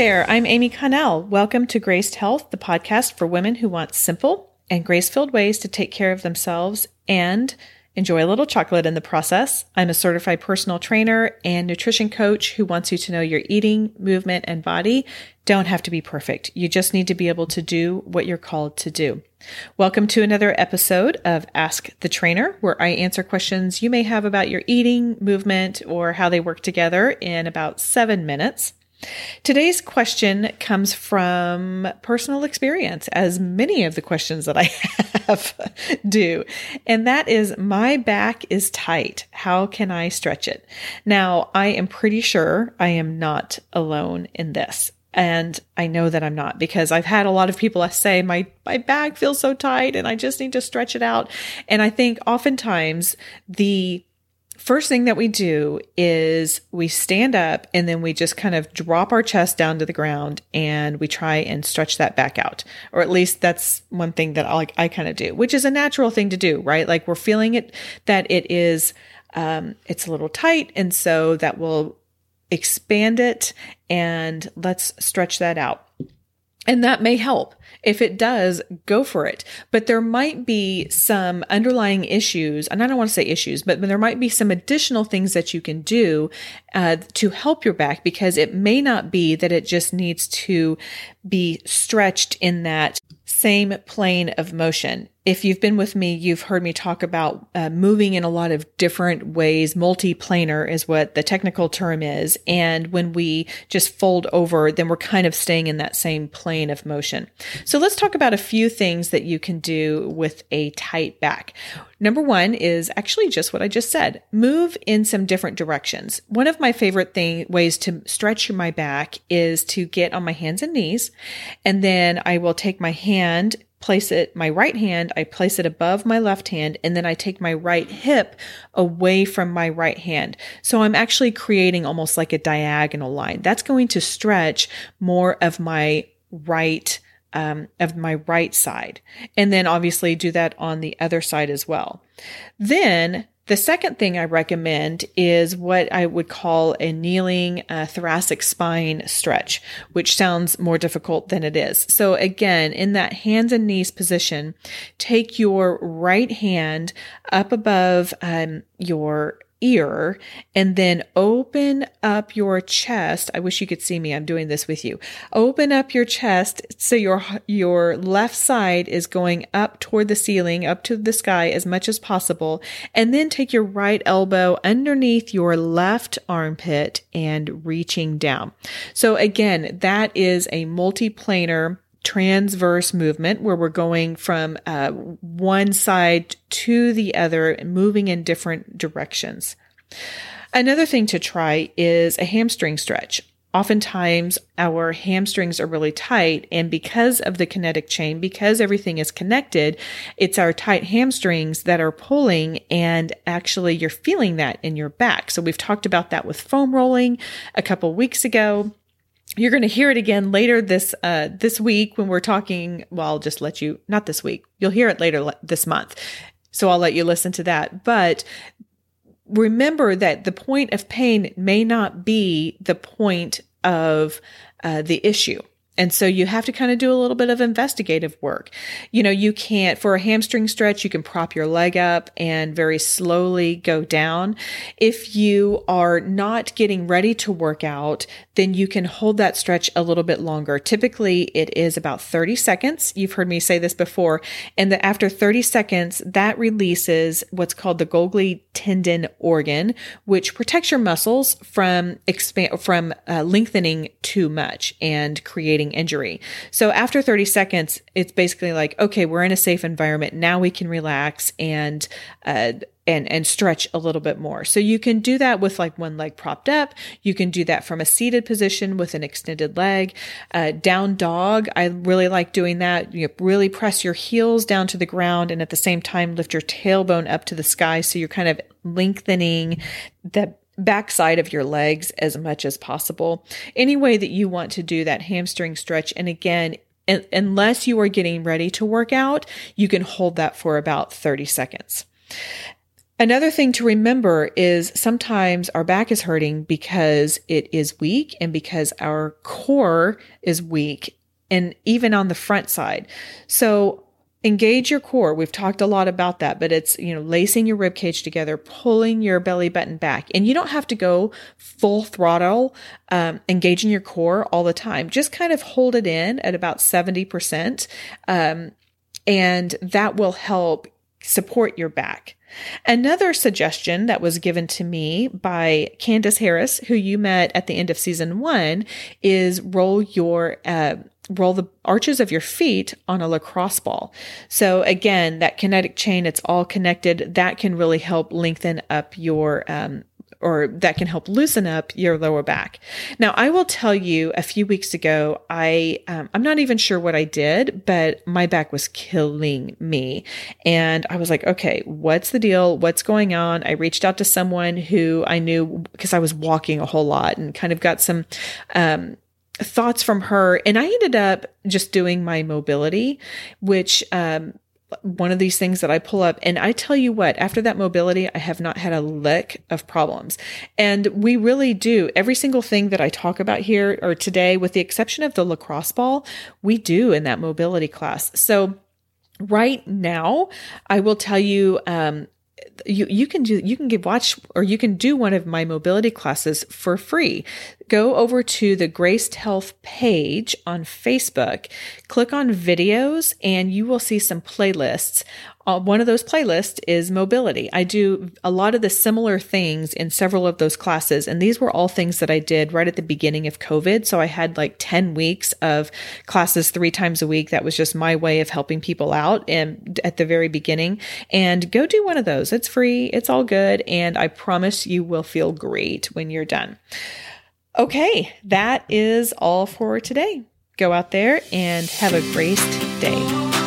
there, I'm Amy Connell. Welcome to Graced Health, the podcast for women who want simple and grace filled ways to take care of themselves and enjoy a little chocolate in the process. I'm a certified personal trainer and nutrition coach who wants you to know your eating, movement, and body don't have to be perfect. You just need to be able to do what you're called to do. Welcome to another episode of Ask the Trainer, where I answer questions you may have about your eating, movement, or how they work together in about seven minutes. Today's question comes from personal experience, as many of the questions that I have do. And that is my back is tight. How can I stretch it? Now, I am pretty sure I am not alone in this. And I know that I'm not because I've had a lot of people say my my back feels so tight and I just need to stretch it out. And I think oftentimes the first thing that we do is we stand up and then we just kind of drop our chest down to the ground and we try and stretch that back out. Or at least that's one thing that I, like, I kind of do, which is a natural thing to do, right? Like we're feeling it that it is, um, it's a little tight. And so that will expand it and let's stretch that out. And that may help. If it does, go for it. But there might be some underlying issues, and I don't want to say issues, but there might be some additional things that you can do uh, to help your back because it may not be that it just needs to be stretched in that same plane of motion. If you've been with me, you've heard me talk about uh, moving in a lot of different ways. Multiplanar is what the technical term is. And when we just fold over, then we're kind of staying in that same plane of motion. So let's talk about a few things that you can do with a tight back. Number one is actually just what I just said. Move in some different directions. One of my favorite thing ways to stretch my back is to get on my hands and knees. And then I will take my hand place it, my right hand, I place it above my left hand, and then I take my right hip away from my right hand. So I'm actually creating almost like a diagonal line. That's going to stretch more of my right um, of my right side. And then obviously do that on the other side as well. Then the second thing I recommend is what I would call a kneeling uh, thoracic spine stretch, which sounds more difficult than it is. So again, in that hands and knees position, take your right hand up above um, your ear and then open up your chest. I wish you could see me. I'm doing this with you. Open up your chest so your your left side is going up toward the ceiling, up to the sky as much as possible, and then take your right elbow underneath your left armpit and reaching down. So again, that is a multiplanar transverse movement where we're going from uh, one side to the other and moving in different directions. Another thing to try is a hamstring stretch. Oftentimes, our hamstrings are really tight, and because of the kinetic chain, because everything is connected, it's our tight hamstrings that are pulling, and actually, you're feeling that in your back. So, we've talked about that with foam rolling a couple weeks ago you're going to hear it again later this uh, this week when we're talking. Well, I'll just let you not this week. You'll hear it later this month, so I'll let you listen to that. But remember that the point of pain may not be the point of uh, the issue. And so you have to kind of do a little bit of investigative work. You know, you can't, for a hamstring stretch, you can prop your leg up and very slowly go down. If you are not getting ready to work out, then you can hold that stretch a little bit longer. Typically, it is about 30 seconds. You've heard me say this before. And that after 30 seconds, that releases what's called the Golgi tendon organ, which protects your muscles from expand, from uh, lengthening too much and creating injury. So after 30 seconds, it's basically like, okay, we're in a safe environment. Now we can relax and, uh, and, and stretch a little bit more. So you can do that with like one leg propped up. You can do that from a seated position with an extended leg. Uh, down dog. I really like doing that. You really press your heels down to the ground and at the same time lift your tailbone up to the sky. So you're kind of lengthening the backside of your legs as much as possible. Any way that you want to do that hamstring stretch. And again, unless you are getting ready to work out, you can hold that for about 30 seconds. Another thing to remember is sometimes our back is hurting because it is weak and because our core is weak and even on the front side. So engage your core. We've talked a lot about that, but it's, you know, lacing your rib cage together, pulling your belly button back. And you don't have to go full throttle, um, engaging your core all the time. Just kind of hold it in at about 70%. Um, and that will help support your back. Another suggestion that was given to me by Candace Harris, who you met at the end of season one, is roll your uh, roll the arches of your feet on a lacrosse ball. So again, that kinetic chain, it's all connected. That can really help lengthen up your um, or that can help loosen up your lower back. Now, I will tell you a few weeks ago, I, um, I'm not even sure what I did, but my back was killing me. And I was like, okay, what's the deal? What's going on? I reached out to someone who I knew because I was walking a whole lot and kind of got some, um, thoughts from her and i ended up just doing my mobility which um, one of these things that I pull up. And I tell you what, after that mobility, I have not had a lick of problems. And we really do every single thing that I talk about here or today, with the exception of the lacrosse ball, we do in that mobility class. So right now, I will tell you, um, you you can do you can give watch or you can do one of my mobility classes for free. Go over to the Graced Health page on Facebook, click on videos, and you will see some playlists Uh, one of those playlists is mobility. I do a lot of the similar things in several of those classes. And these were all things that I did right at the beginning of COVID. So I had like 10 weeks of classes three times a week. That was just my way of helping people out and at the very beginning. And go do one of those. It's free. It's all good. And I promise you will feel great when you're done. Okay. That is all for today. Go out there and have a graced day.